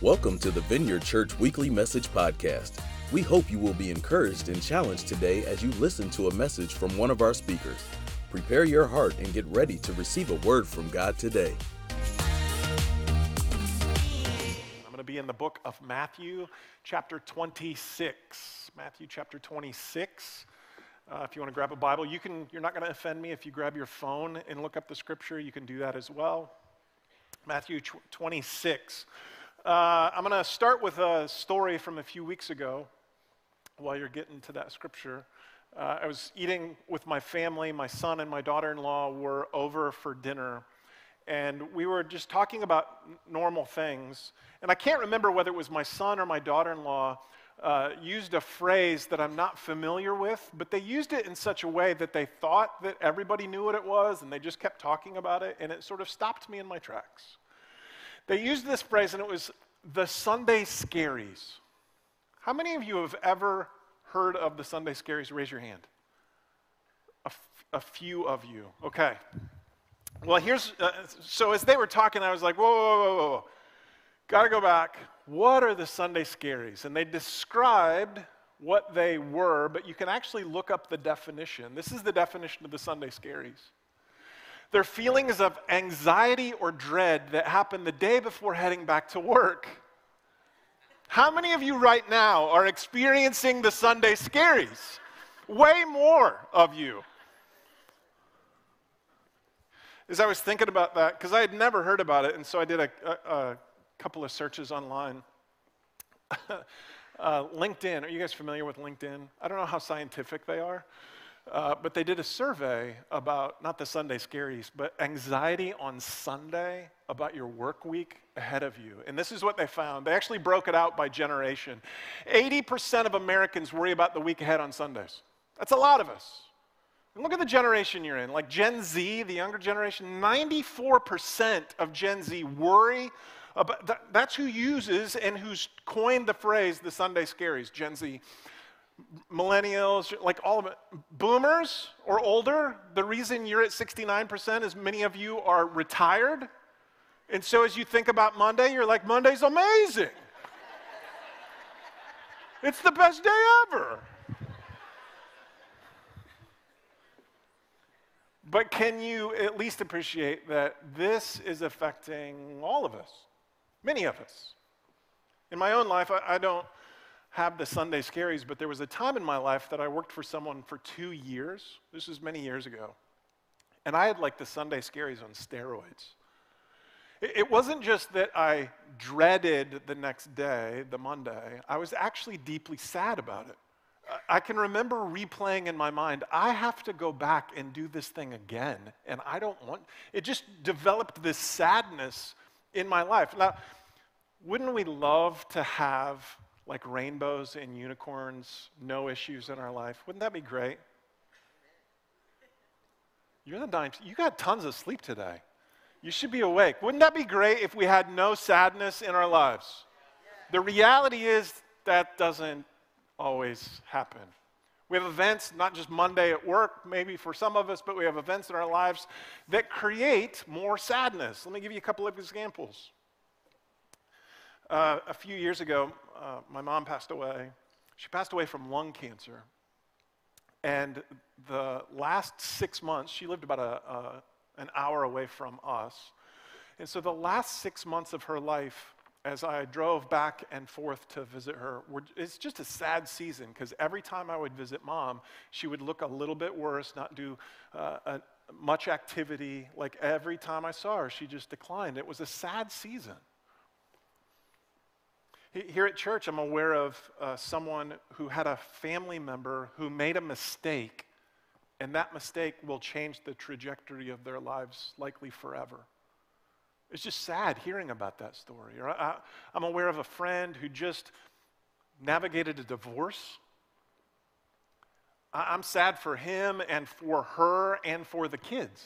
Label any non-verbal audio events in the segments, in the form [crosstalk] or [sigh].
Welcome to the Vineyard Church Weekly Message Podcast. We hope you will be encouraged and challenged today as you listen to a message from one of our speakers. Prepare your heart and get ready to receive a word from God today. I'm going to be in the book of Matthew, chapter 26. Matthew, chapter 26. Uh, if you want to grab a Bible, you can. You're not going to offend me if you grab your phone and look up the scripture. You can do that as well. Matthew 26. Uh, I'm going to start with a story from a few weeks ago while you're getting to that scripture. Uh, I was eating with my family. My son and my daughter in law were over for dinner. And we were just talking about normal things. And I can't remember whether it was my son or my daughter in law uh, used a phrase that I'm not familiar with, but they used it in such a way that they thought that everybody knew what it was and they just kept talking about it. And it sort of stopped me in my tracks. They used this phrase, and it was the Sunday scaries. How many of you have ever heard of the Sunday scaries? Raise your hand. A, f- a few of you. Okay. Well, here's uh, so as they were talking, I was like, whoa, whoa, whoa, whoa. Whoa. Gotta go back. What are the Sunday scaries? And they described what they were, but you can actually look up the definition. This is the definition of the Sunday scaries. They're feelings of anxiety or dread that happen the day before heading back to work. How many of you right now are experiencing the Sunday scaries? Way more of you. As I was thinking about that, because I had never heard about it, and so I did a, a, a couple of searches online. [laughs] uh, LinkedIn, are you guys familiar with LinkedIn? I don't know how scientific they are. Uh, but they did a survey about not the Sunday scaries, but anxiety on Sunday about your work week ahead of you. And this is what they found. They actually broke it out by generation. 80% of Americans worry about the week ahead on Sundays. That's a lot of us. And look at the generation you're in. Like Gen Z, the younger generation, 94% of Gen Z worry about that, that's who uses and who's coined the phrase the Sunday scaries, Gen Z millennials, like all of it, boomers or older, the reason you're at 69% is many of you are retired. And so as you think about Monday, you're like, Monday's amazing. it's the best day ever. But can you at least appreciate that this is affecting all of us, many of us? In my own life, I, I don't have the Sunday scaries, but there was a time in my life that I worked for someone for two years. This was many years ago. And I had like the Sunday scaries on steroids. It wasn't just that I dreaded the next day, the Monday, I was actually deeply sad about it. I can remember replaying in my mind, I have to go back and do this thing again, and I don't want it just developed this sadness in my life. Now, wouldn't we love to have like rainbows and unicorns, no issues in our life. Wouldn't that be great? You're the dime. You got tons of sleep today. You should be awake. Wouldn't that be great if we had no sadness in our lives? The reality is that doesn't always happen. We have events, not just Monday at work, maybe for some of us, but we have events in our lives that create more sadness. Let me give you a couple of examples. Uh, a few years ago, uh, my mom passed away. She passed away from lung cancer. And the last six months, she lived about a, a, an hour away from us. And so the last six months of her life, as I drove back and forth to visit her, were, it's just a sad season because every time I would visit mom, she would look a little bit worse, not do uh, a, much activity. Like every time I saw her, she just declined. It was a sad season. Here at church, I'm aware of uh, someone who had a family member who made a mistake, and that mistake will change the trajectory of their lives likely forever. It's just sad hearing about that story. Or I, I'm aware of a friend who just navigated a divorce. I'm sad for him and for her and for the kids.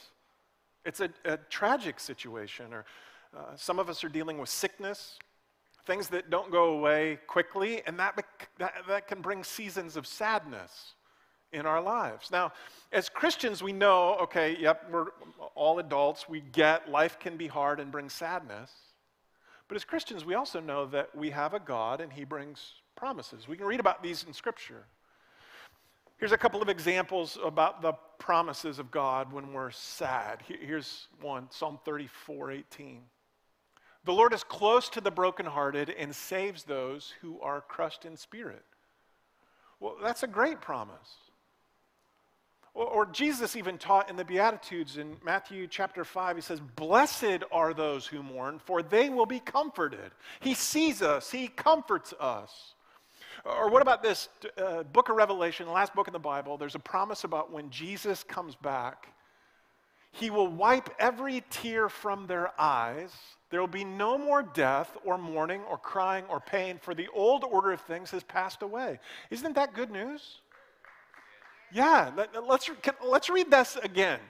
It's a, a tragic situation. Or uh, some of us are dealing with sickness things that don't go away quickly, and that, that, that can bring seasons of sadness in our lives. Now, as Christians, we know, okay, yep, we're all adults, we get life can be hard and bring sadness. But as Christians, we also know that we have a God and He brings promises. We can read about these in Scripture. Here's a couple of examples about the promises of God when we're sad. Here's one Psalm 34 18. The Lord is close to the brokenhearted and saves those who are crushed in spirit. Well, that's a great promise. Or, or, Jesus even taught in the Beatitudes in Matthew chapter 5, he says, Blessed are those who mourn, for they will be comforted. He sees us, He comforts us. Or what about this uh, book of Revelation, the last book in the Bible? There's a promise about when Jesus comes back, He will wipe every tear from their eyes. There will be no more death or mourning or crying or pain, for the old order of things has passed away. Isn't that good news? Yeah, let, let's, let's read this again.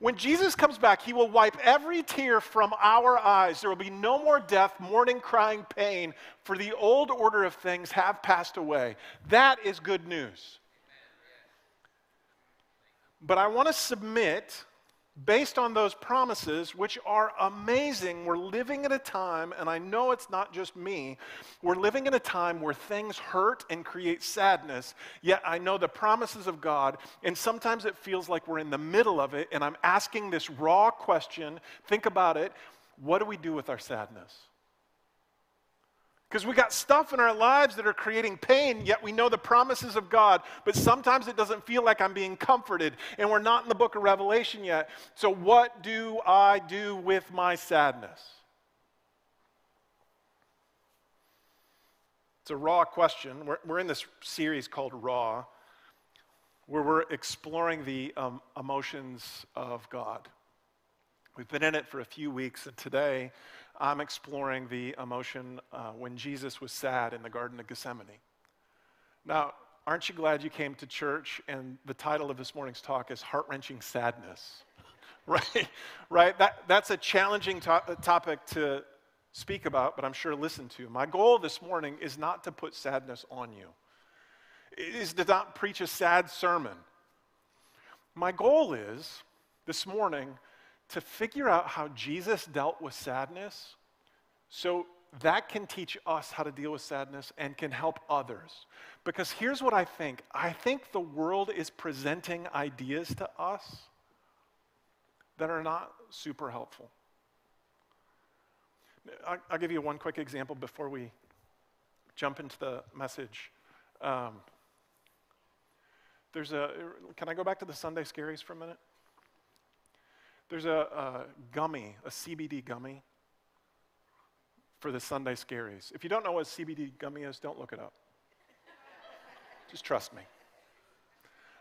When Jesus comes back, he will wipe every tear from our eyes. There will be no more death, mourning, crying, pain, for the old order of things have passed away. That is good news. But I want to submit based on those promises, which are amazing. We're living at a time, and I know it's not just me, we're living in a time where things hurt and create sadness, yet I know the promises of God, and sometimes it feels like we're in the middle of it, and I'm asking this raw question. Think about it. What do we do with our sadness? Because we got stuff in our lives that are creating pain, yet we know the promises of God. But sometimes it doesn't feel like I'm being comforted, and we're not in the book of Revelation yet. So, what do I do with my sadness? It's a raw question. We're, we're in this series called Raw, where we're exploring the um, emotions of God. We've been in it for a few weeks, and today I'm exploring the emotion uh, when Jesus was sad in the Garden of Gethsemane. Now, aren't you glad you came to church? And the title of this morning's talk is Heart Wrenching Sadness. [laughs] right? Right? That, that's a challenging to- topic to speak about, but I'm sure listen to. My goal this morning is not to put sadness on you, it is to not preach a sad sermon. My goal is this morning to figure out how Jesus dealt with sadness so that can teach us how to deal with sadness and can help others. Because here's what I think I think the world is presenting ideas to us that are not super helpful. I'll give you one quick example before we jump into the message. Um, there's a, can I go back to the Sunday scaries for a minute? There's a, a gummy, a CBD gummy for the Sunday scaries. If you don't know what CBD gummy is, don't look it up. Just trust me.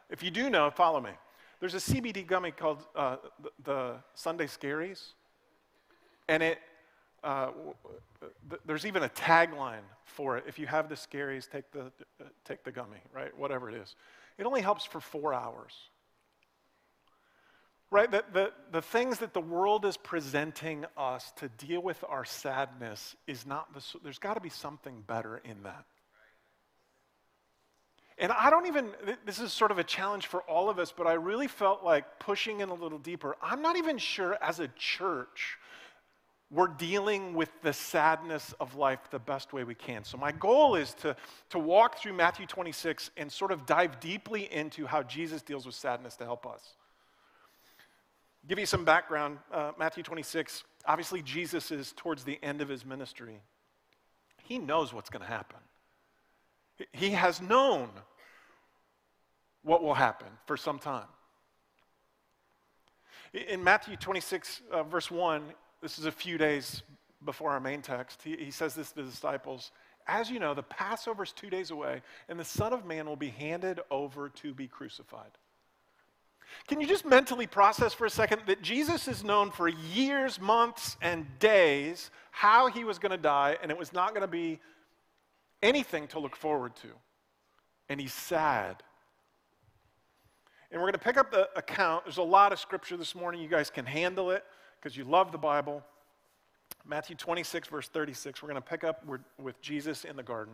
If you do know, follow me. There's a CBD gummy called uh, the, the, Sunday Scaries, and it uh, th- there's even a tagline for it. If you have the scaries, take the uh, take the gummy, right? Whatever it is. It only helps for four hours right? The, the, the things that the world is presenting us to deal with our sadness is not the, there's got to be something better in that. And I don't even, this is sort of a challenge for all of us, but I really felt like pushing in a little deeper. I'm not even sure as a church we're dealing with the sadness of life the best way we can. So, my goal is to, to walk through Matthew 26 and sort of dive deeply into how Jesus deals with sadness to help us. Give you some background uh, Matthew 26. Obviously, Jesus is towards the end of his ministry. He knows what's going to happen. He has known what will happen for some time. In Matthew 26, uh, verse 1, this is a few days before our main text, he, he says this to the disciples As you know, the Passover is two days away, and the Son of Man will be handed over to be crucified. Can you just mentally process for a second that Jesus is known for years, months, and days how he was going to die, and it was not going to be anything to look forward to? And he's sad. And we're going to pick up the account. There's a lot of scripture this morning. You guys can handle it because you love the Bible. Matthew 26, verse 36. We're going to pick up with Jesus in the garden.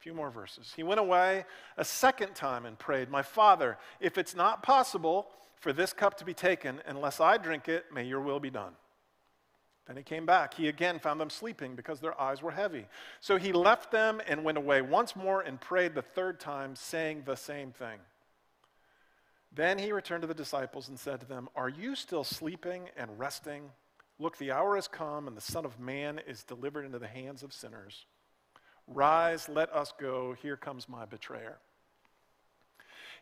Few more verses. He went away a second time and prayed, My Father, if it's not possible for this cup to be taken unless I drink it, may your will be done. Then he came back. He again found them sleeping because their eyes were heavy. So he left them and went away once more and prayed the third time, saying the same thing. Then he returned to the disciples and said to them, Are you still sleeping and resting? Look, the hour has come, and the Son of Man is delivered into the hands of sinners. Rise, let us go. Here comes my betrayer.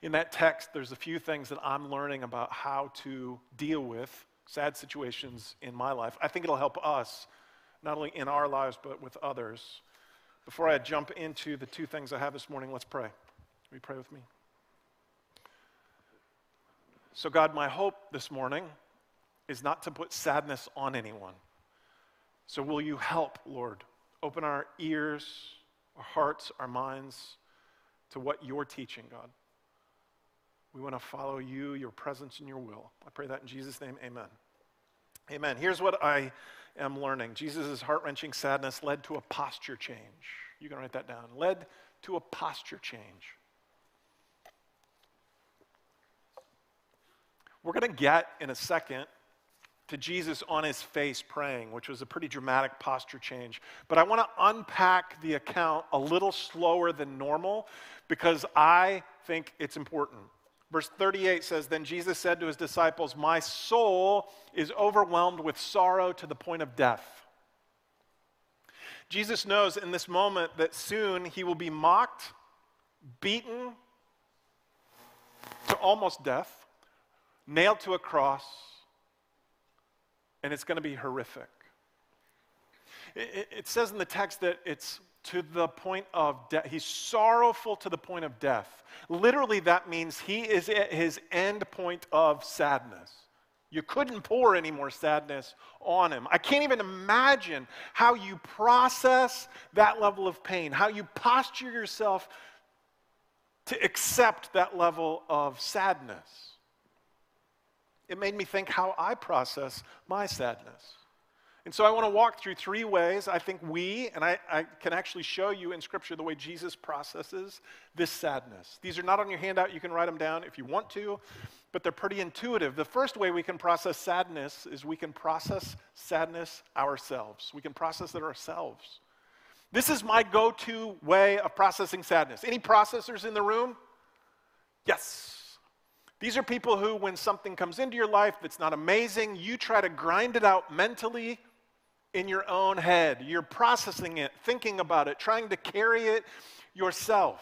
In that text, there's a few things that I'm learning about how to deal with sad situations in my life. I think it'll help us, not only in our lives, but with others. Before I jump into the two things I have this morning, let's pray. Will you pray with me? So, God, my hope this morning is not to put sadness on anyone. So, will you help, Lord? Open our ears, our hearts, our minds to what you're teaching, God. We want to follow you, your presence, and your will. I pray that in Jesus' name, amen. Amen. Here's what I am learning Jesus' heart wrenching sadness led to a posture change. You can write that down. Led to a posture change. We're going to get in a second to Jesus on his face praying, which was a pretty dramatic posture change. But I want to unpack the account a little slower than normal because I think it's important. Verse 38 says Then Jesus said to his disciples, My soul is overwhelmed with sorrow to the point of death. Jesus knows in this moment that soon he will be mocked, beaten to almost death, nailed to a cross and it's going to be horrific. It, it, says in the text that it's to the point of death. He's sorrowful to the point of death. Literally, that means he is at his end point of sadness. You couldn't pour any more sadness on him. I can't even imagine how you process that level of pain, how you posture yourself to accept that level of sadness. It made me think how I process my sadness. And so I want to walk through three ways I think we, and I, I, can actually show you in Scripture the way Jesus processes this sadness. These are not on your handout. You can write them down if you want to, but they're pretty intuitive. The first way we can process sadness is we can process sadness ourselves. We can process it ourselves. This is my go to way of processing sadness. Any processors in the room? Yes. These are people who, when something comes into your life that's not amazing, you try to grind it out mentally in your own head. You're processing it, thinking about it, trying to carry it yourself.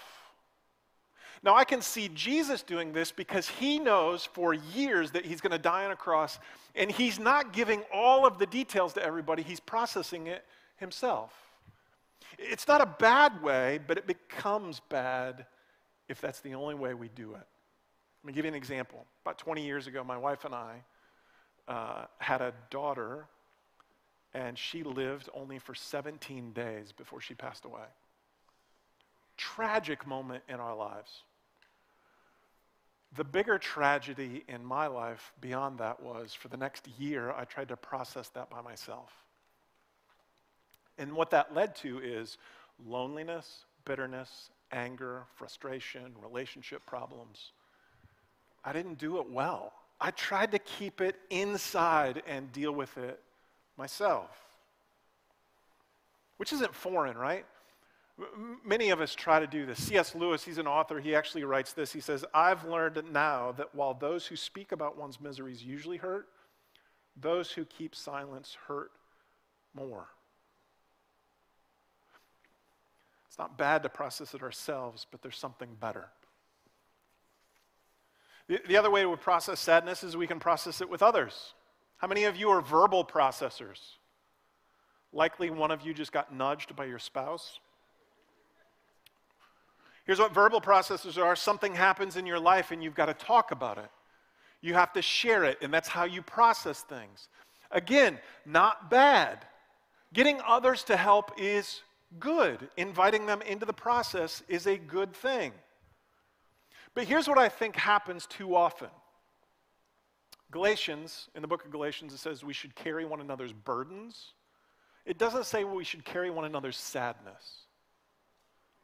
Now, I can see Jesus doing this because he knows for years that he's going to die on a cross, and he's not giving all of the details to everybody, he's processing it himself. It's not a bad way, but it becomes bad if that's the only way we do it. Let me give you an example. About 20 years ago, my wife and I uh, had a daughter, and she lived only for 17 days before she passed away. Tragic moment in our lives. The bigger tragedy in my life beyond that was for the next year, I tried to process that by myself. And what that led to is loneliness, bitterness, anger, frustration, relationship problems. I didn't do it well. I tried to keep it inside and deal with it myself. Which isn't foreign, right? Many of us try to do this. C.S. Lewis, he's an author, he actually writes this. He says, I've learned now that while those who speak about one's miseries usually hurt, those who keep silence hurt more. It's not bad to process it ourselves, but there's something better. The, the other way to process sadness is we can process it with others. How many of you are verbal processors? Likely one of you just got nudged by your spouse. Here's what verbal processors are something happens in your life and you've got to talk about it. You have to share it, and that's how you process things. Again, not bad. Getting others to help is good. Inviting them into the process is a good thing. But here's what I think happens too often Galatians, in the book of Galatians, it says we should carry one another's burdens. It doesn't say we should carry one another's sadness.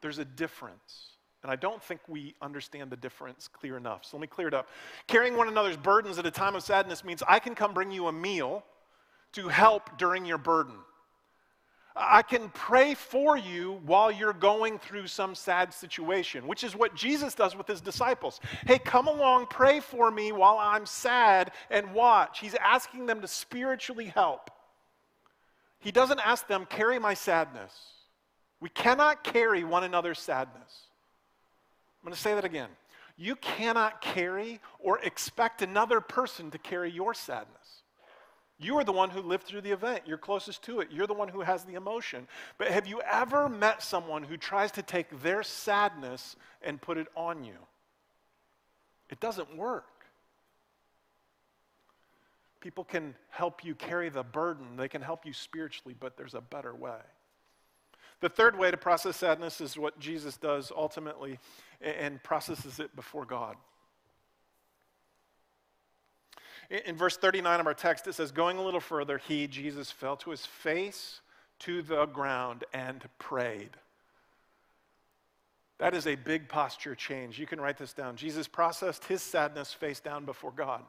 There's a difference. And I don't think we understand the difference clear enough. So let me clear it up. Carrying one another's burdens at a time of sadness means I can come bring you a meal to help during your burden. I can pray for you while you're going through some sad situation, which is what Jesus does with his disciples. Hey, come along, pray for me while I'm sad and watch. He's asking them to spiritually help. He doesn't ask them, carry my sadness. We cannot carry one another's sadness. I'm going to say that again. You cannot carry or expect another person to carry your sadness. You are the one who lived through the event. You're closest to it. You're the one who has the emotion. But have you ever met someone who tries to take their sadness and put it on you? It doesn't work. People can help you carry the burden, they can help you spiritually, but there's a better way. The third way to process sadness is what Jesus does ultimately and processes it before God. In verse 39 of our text, it says, Going a little further, he, Jesus, fell to his face to the ground and prayed. That is a big posture change. You can write this down. Jesus processed his sadness face down before God.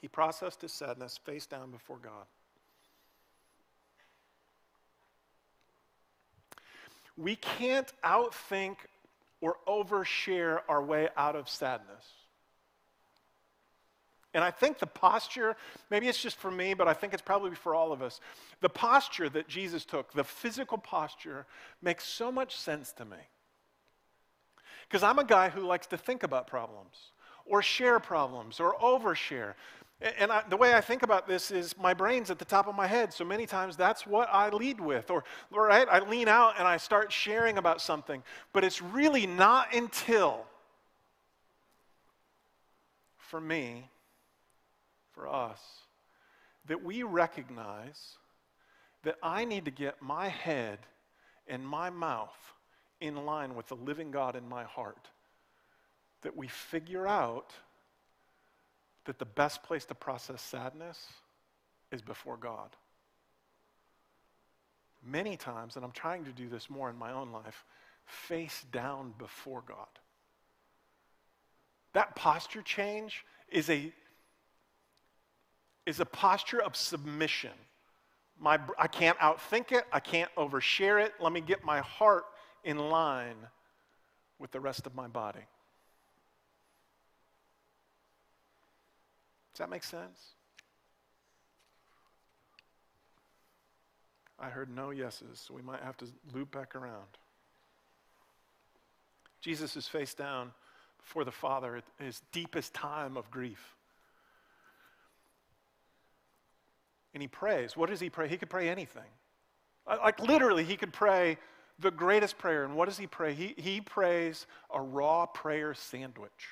He processed his sadness face down before God. We can't outthink or overshare our way out of sadness. And I think the posture, maybe it's just for me, but I think it's probably for all of us. The posture that Jesus took, the physical posture, makes so much sense to me. Because I'm a guy who likes to think about problems, or share problems, or overshare. And I, the way I think about this is my brain's at the top of my head. So many times that's what I lead with. Or, right, I lean out and I start sharing about something. But it's really not until, for me, for us, that we recognize that I need to get my head and my mouth in line with the living God in my heart. That we figure out that the best place to process sadness is before God. Many times, and I'm trying to do this more in my own life, face down before God. That posture change is a, is a posture of submission. My, I can't outthink it, I can't overshare it. Let me get my heart in line with the rest of my body. Does that make sense? I heard no yeses, so we might have to loop back around. Jesus is face down before the Father at his deepest time of grief. And he prays. What does he pray? He could pray anything. Like literally, he could pray the greatest prayer. And what does he pray? He, he prays a raw prayer sandwich.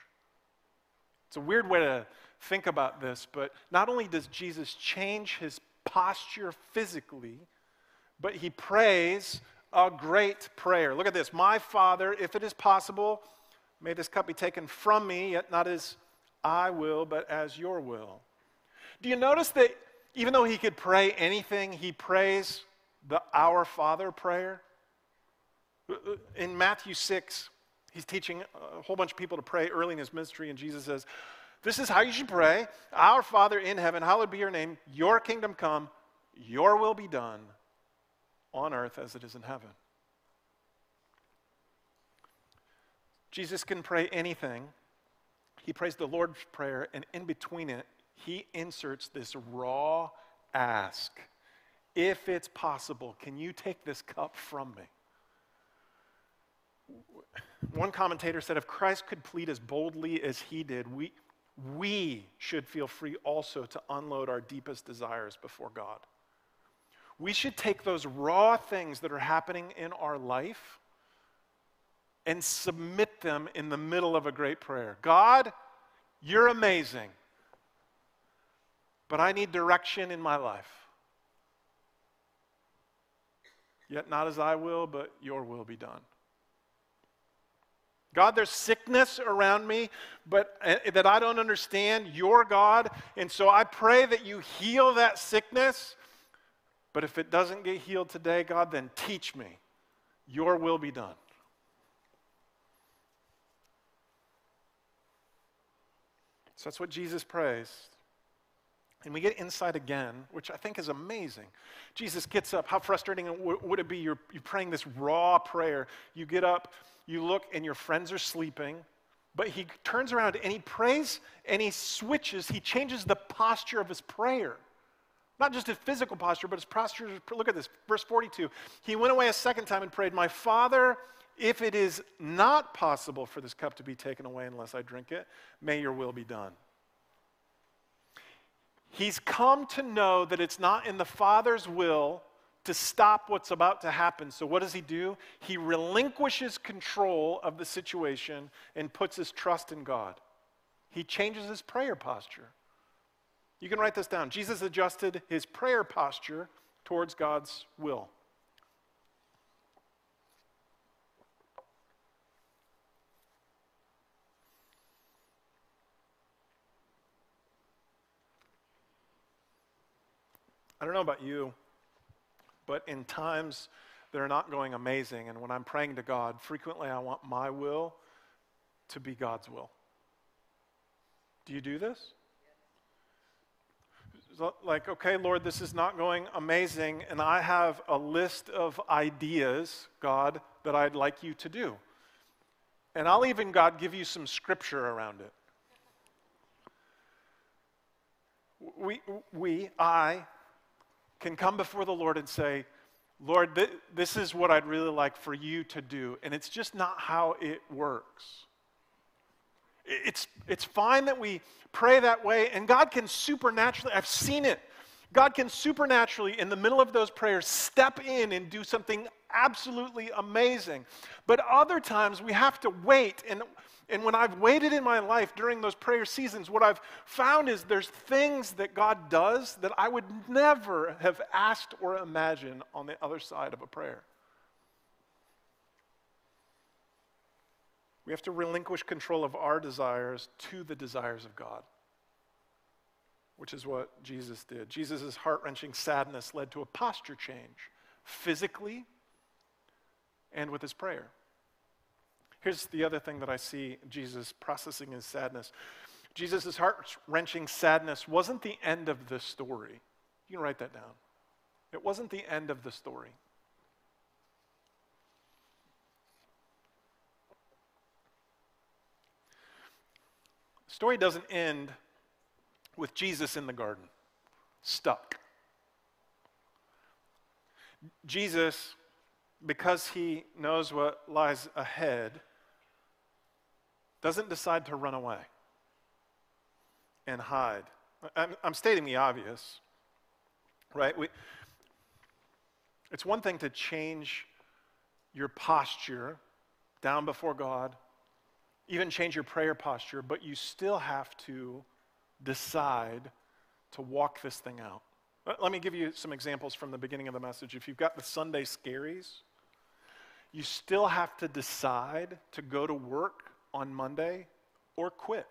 It's a weird way to think about this, but not only does Jesus change his posture physically, but he prays a great prayer. Look at this. My Father, if it is possible, may this cup be taken from me, yet not as I will, but as your will. Do you notice that even though he could pray anything, he prays the Our Father prayer? In Matthew 6, he's teaching a whole bunch of people to pray early in his ministry, and Jesus says, this is how you should pray Our Father in heaven, hallowed be your name, your kingdom come, your will be done on earth as it is in heaven. Jesus can pray anything. He prays the Lord's Prayer, and in between it, he inserts this raw ask If it's possible, can you take this cup from me? One commentator said if Christ could plead as boldly as he did, we, we should feel free also to unload our deepest desires before God. We should take those raw things that are happening in our life and submit them in the middle of a great prayer. God, you're amazing, but I need direction in my life. Yet not as I will, but your will be done. God, there's sickness around me, but uh, that I don't understand. You're God, and so I pray that you heal that sickness. But if it doesn't get healed today, God, then teach me. Your will be done. So that's what Jesus prays. And we get insight again, which I think is amazing. Jesus gets up. How frustrating would it be? You're, you're praying this raw prayer. You get up, you look, and your friends are sleeping. But he turns around and he prays and he switches, he changes the posture of his prayer. Not just his physical posture, but his posture. Look at this, verse 42. He went away a second time and prayed, My Father, if it is not possible for this cup to be taken away unless I drink it, may your will be done. He's come to know that it's not in the Father's will to stop what's about to happen. So, what does he do? He relinquishes control of the situation and puts his trust in God. He changes his prayer posture. You can write this down. Jesus adjusted his prayer posture towards God's will. I don't know about you, but in times that are not going amazing, and when I'm praying to God, frequently I want my will to be God's will. Do you do this? Like, okay, Lord, this is not going amazing, and I have a list of ideas, God, that I'd like you to do. And I'll even, God, give you some scripture around it. We, we, I, can come before the Lord and say, Lord, th- this is what I'd really like for you to do. And it's just not how it works. It's, it's fine that we pray that way, and God can supernaturally, I've seen it. God can supernaturally, in the middle of those prayers, step in and do something absolutely amazing. But other times we have to wait. And and when I've waited in my life during those prayer seasons, what I've found is there's things that God does that I would never have asked or imagined on the other side of a prayer. We have to relinquish control of our desires to the desires of God, which is what Jesus did. Jesus' heart wrenching sadness led to a posture change, physically and with his prayer. Here's the other thing that I see Jesus processing his sadness. Jesus' heart wrenching sadness wasn't the end of the story. You can write that down. It wasn't the end of the story. The story doesn't end with Jesus in the garden, stuck. Jesus, because he knows what lies ahead, doesn't decide to run away and hide. I'm, I'm stating the obvious, right? We, it's one thing to change your posture down before God, even change your prayer posture, but you still have to decide to walk this thing out. Let me give you some examples from the beginning of the message. If you've got the Sunday scaries, you still have to decide to go to work on Monday or quit.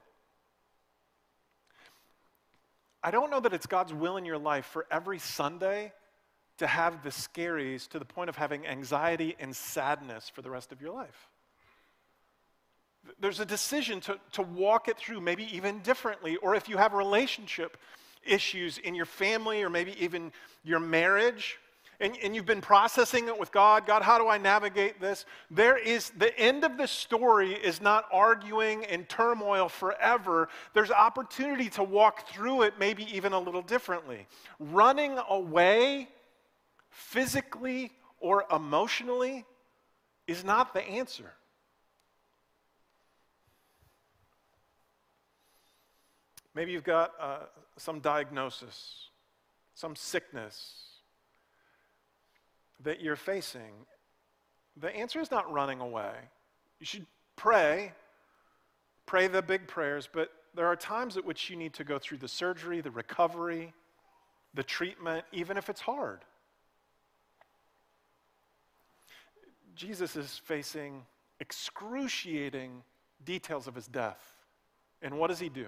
I don't know that it's God's will in your life for every Sunday to have the scaries to the point of having anxiety and sadness for the rest of your life. There's a decision to, to walk it through, maybe even differently. Or if you have relationship issues in your family or maybe even your marriage, and, and you've been processing it with God. God, how do I navigate this? There is the end of the story is not arguing and turmoil forever. There's opportunity to walk through it maybe even a little differently. Running away physically or emotionally is not the answer. Maybe you've got uh, some diagnosis, some sickness that you're facing. The answer is not running away. You should pray, pray the big prayers, but there are times at which you need to go through the surgery, the recovery, the treatment, even if it's hard. Jesus is facing excruciating details of his death. And what does he do?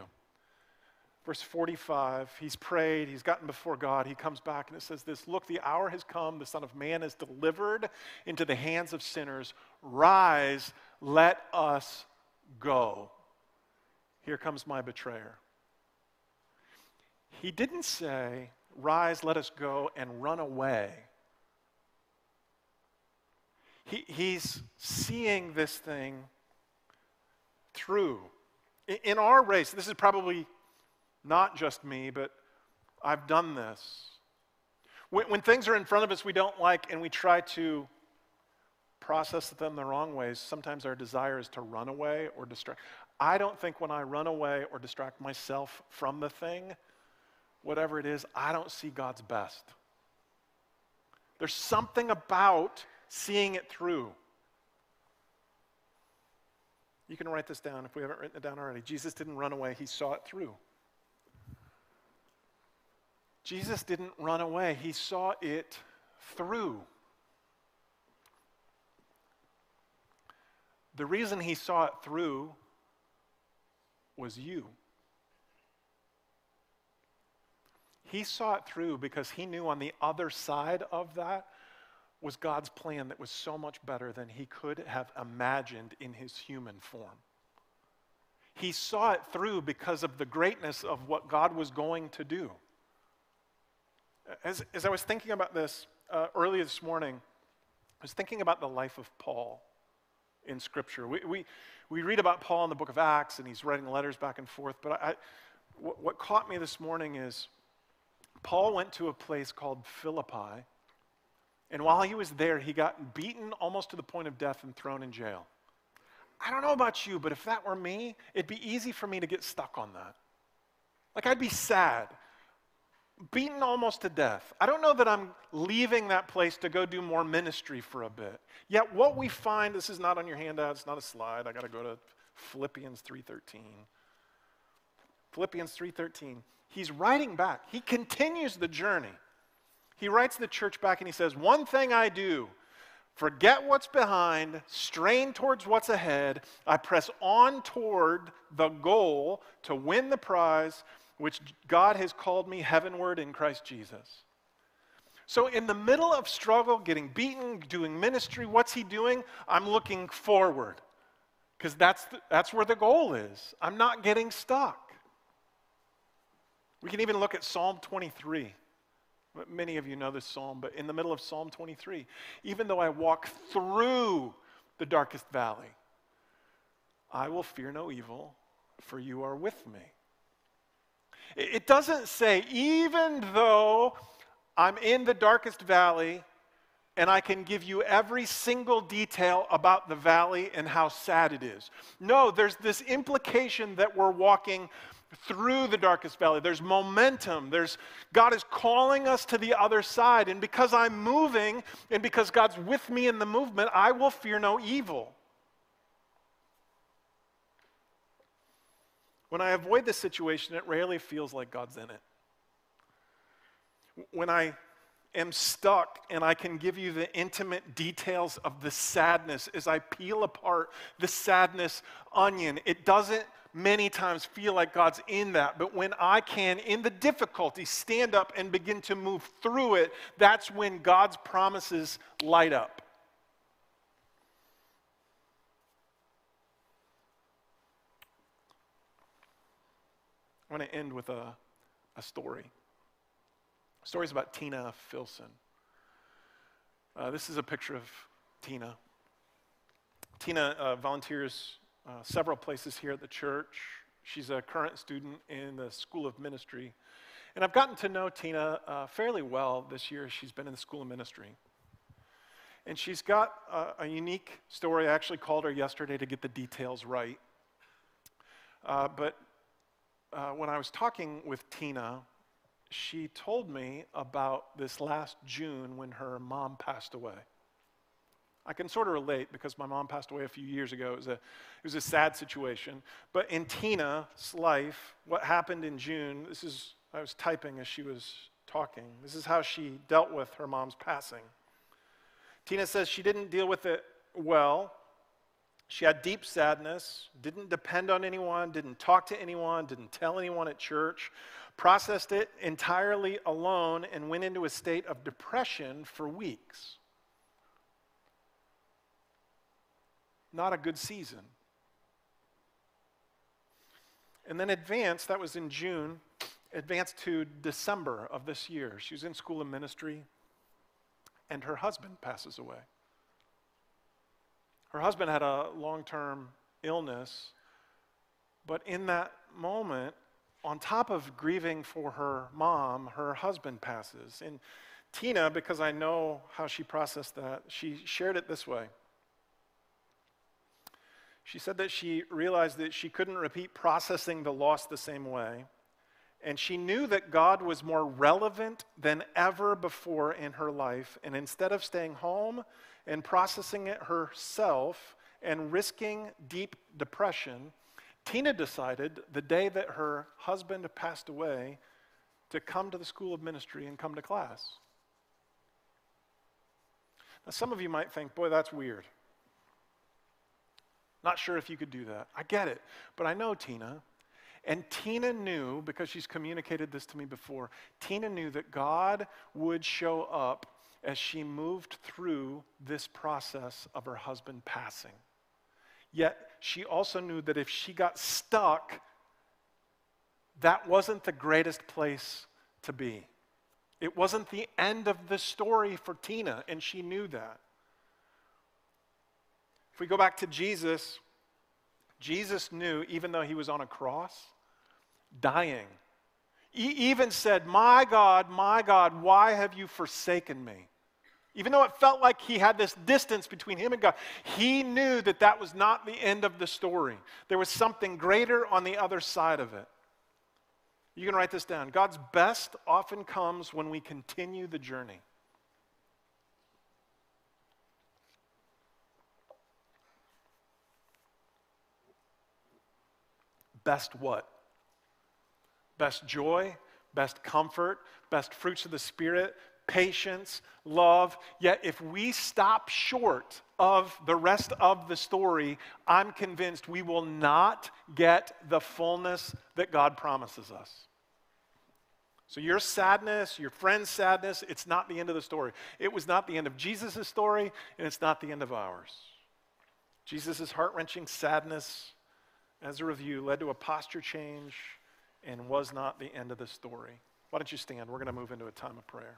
Verse 45, he's prayed, he's gotten before God, he comes back and it says this Look, the hour has come, the Son of Man is delivered into the hands of sinners. Rise, let us go. Here comes my betrayer. He didn't say, Rise, let us go, and run away. He, he's seeing this thing through. In our race, this is probably not just me, but I've done this. When, when, things are in front of us we don't like and we try to process them the wrong ways, sometimes our desire is to run away or distract. I don't think when I run away or distract myself from the thing, whatever it is, I don't see God's best. There's something about seeing it through. You can write this down if we haven't written it down already. Jesus didn't run away, he saw it through. Jesus didn't run away, he saw it through. The reason he saw it through was you. He saw it through because he knew on the other side of that was God's plan that was so much better than he could have imagined in his human form. He saw it through because of the greatness of what God was going to do. As, as I was thinking about this uh, early this morning, I was thinking about the life of Paul in Scripture. We, we, we read about Paul in the book of Acts, and he's writing letters back and forth. But I, what, what caught me this morning is Paul went to a place called Philippi, and while he was there, he got beaten almost to the point of death and thrown in jail. I don't know about you, but if that were me, it'd be easy for me to get stuck on that. Like, I'd be sad beaten almost to death. I don't know that I'm leaving that place to go do more ministry for a bit. Yet what we find, this is not on your handout, it's not a slide. I got to go to Philippians 3:13. Philippians 3:13. He's writing back. He continues the journey. He writes the church back and he says, "One thing I do, forget what's behind, strain towards what's ahead. I press on toward the goal to win the prize which God has called me heavenward in Christ Jesus. So, in the middle of struggle, getting beaten, doing ministry, what's he doing? I'm looking forward because that's, that's where the goal is. I'm not getting stuck. We can even look at Psalm 23. Many of you know this psalm, but in the middle of Psalm 23, even though I walk through the darkest valley, I will fear no evil, for you are with me. It doesn't say, even though I'm in the darkest valley and I can give you every single detail about the valley and how sad it is. No, there's this implication that we're walking through the darkest valley. There's momentum. There's God is calling us to the other side. And because I'm moving and because God's with me in the movement, I will fear no evil. When I avoid this situation, it rarely feels like God's in it. When I am stuck and I can give you the intimate details of the sadness as I peel apart the sadness onion, it doesn't many times feel like God's in that. But when I can, in the difficulty, stand up and begin to move through it, that's when God's promises light up. I want to end with a, a story. The story is about Tina Filson. Uh, this is a picture of Tina. Tina uh, volunteers uh, several places here at the church. She's a current student in the School of Ministry. And I've gotten to know Tina uh, fairly well this year. She's been in the School of Ministry. And she's got a, a unique story. I actually called her yesterday to get the details right. Uh, but uh, when I was talking with Tina, she told me about this last June when her mom passed away. I can sort of relate because my mom passed away a few years ago. It was a, it was a sad situation. But in Tina's life, what happened in June, this is, I was typing as she was talking. This is how she dealt with her mom's passing. Tina says she didn't deal with it well. She had deep sadness, didn't depend on anyone, didn't talk to anyone, didn't tell anyone at church, processed it entirely alone, and went into a state of depression for weeks. Not a good season. And then advanced, that was in June, advanced to December of this year. She was in school of ministry, and her husband passes away. Her husband had a long term illness, but in that moment, on top of grieving for her mom, her husband passes. And Tina, because I know how she processed that, she shared it this way. She said that she realized that she couldn't repeat processing the loss the same way. And she knew that God was more relevant than ever before in her life. And instead of staying home and processing it herself and risking deep depression, Tina decided the day that her husband passed away to come to the school of ministry and come to class. Now, some of you might think, boy, that's weird. Not sure if you could do that. I get it. But I know Tina. And Tina knew, because she's communicated this to me before, Tina knew that God would show up as she moved through this process of her husband passing. Yet she also knew that if she got stuck, that wasn't the greatest place to be. It wasn't the end of the story for Tina, and she knew that. If we go back to Jesus, Jesus knew, even though he was on a cross, dying. He even said, My God, my God, why have you forsaken me? Even though it felt like he had this distance between him and God, he knew that that was not the end of the story. There was something greater on the other side of it. You can write this down. God's best often comes when we continue the journey. Best what? best joy, best comfort, best fruits of the Spirit, patience, love. Yet, if we stop short of the rest of the story, I'm convinced we will not get the fullness that God promises us. So, your sadness, your friend's sadness, it's not the end of the story. It was not the end of Jesus' story, and it's not the end of ours. Jesus' heart wrenching sadness, as a review, led to a posture change and was not the end of the story. Why don't you stand? We're going to move into a time of prayer.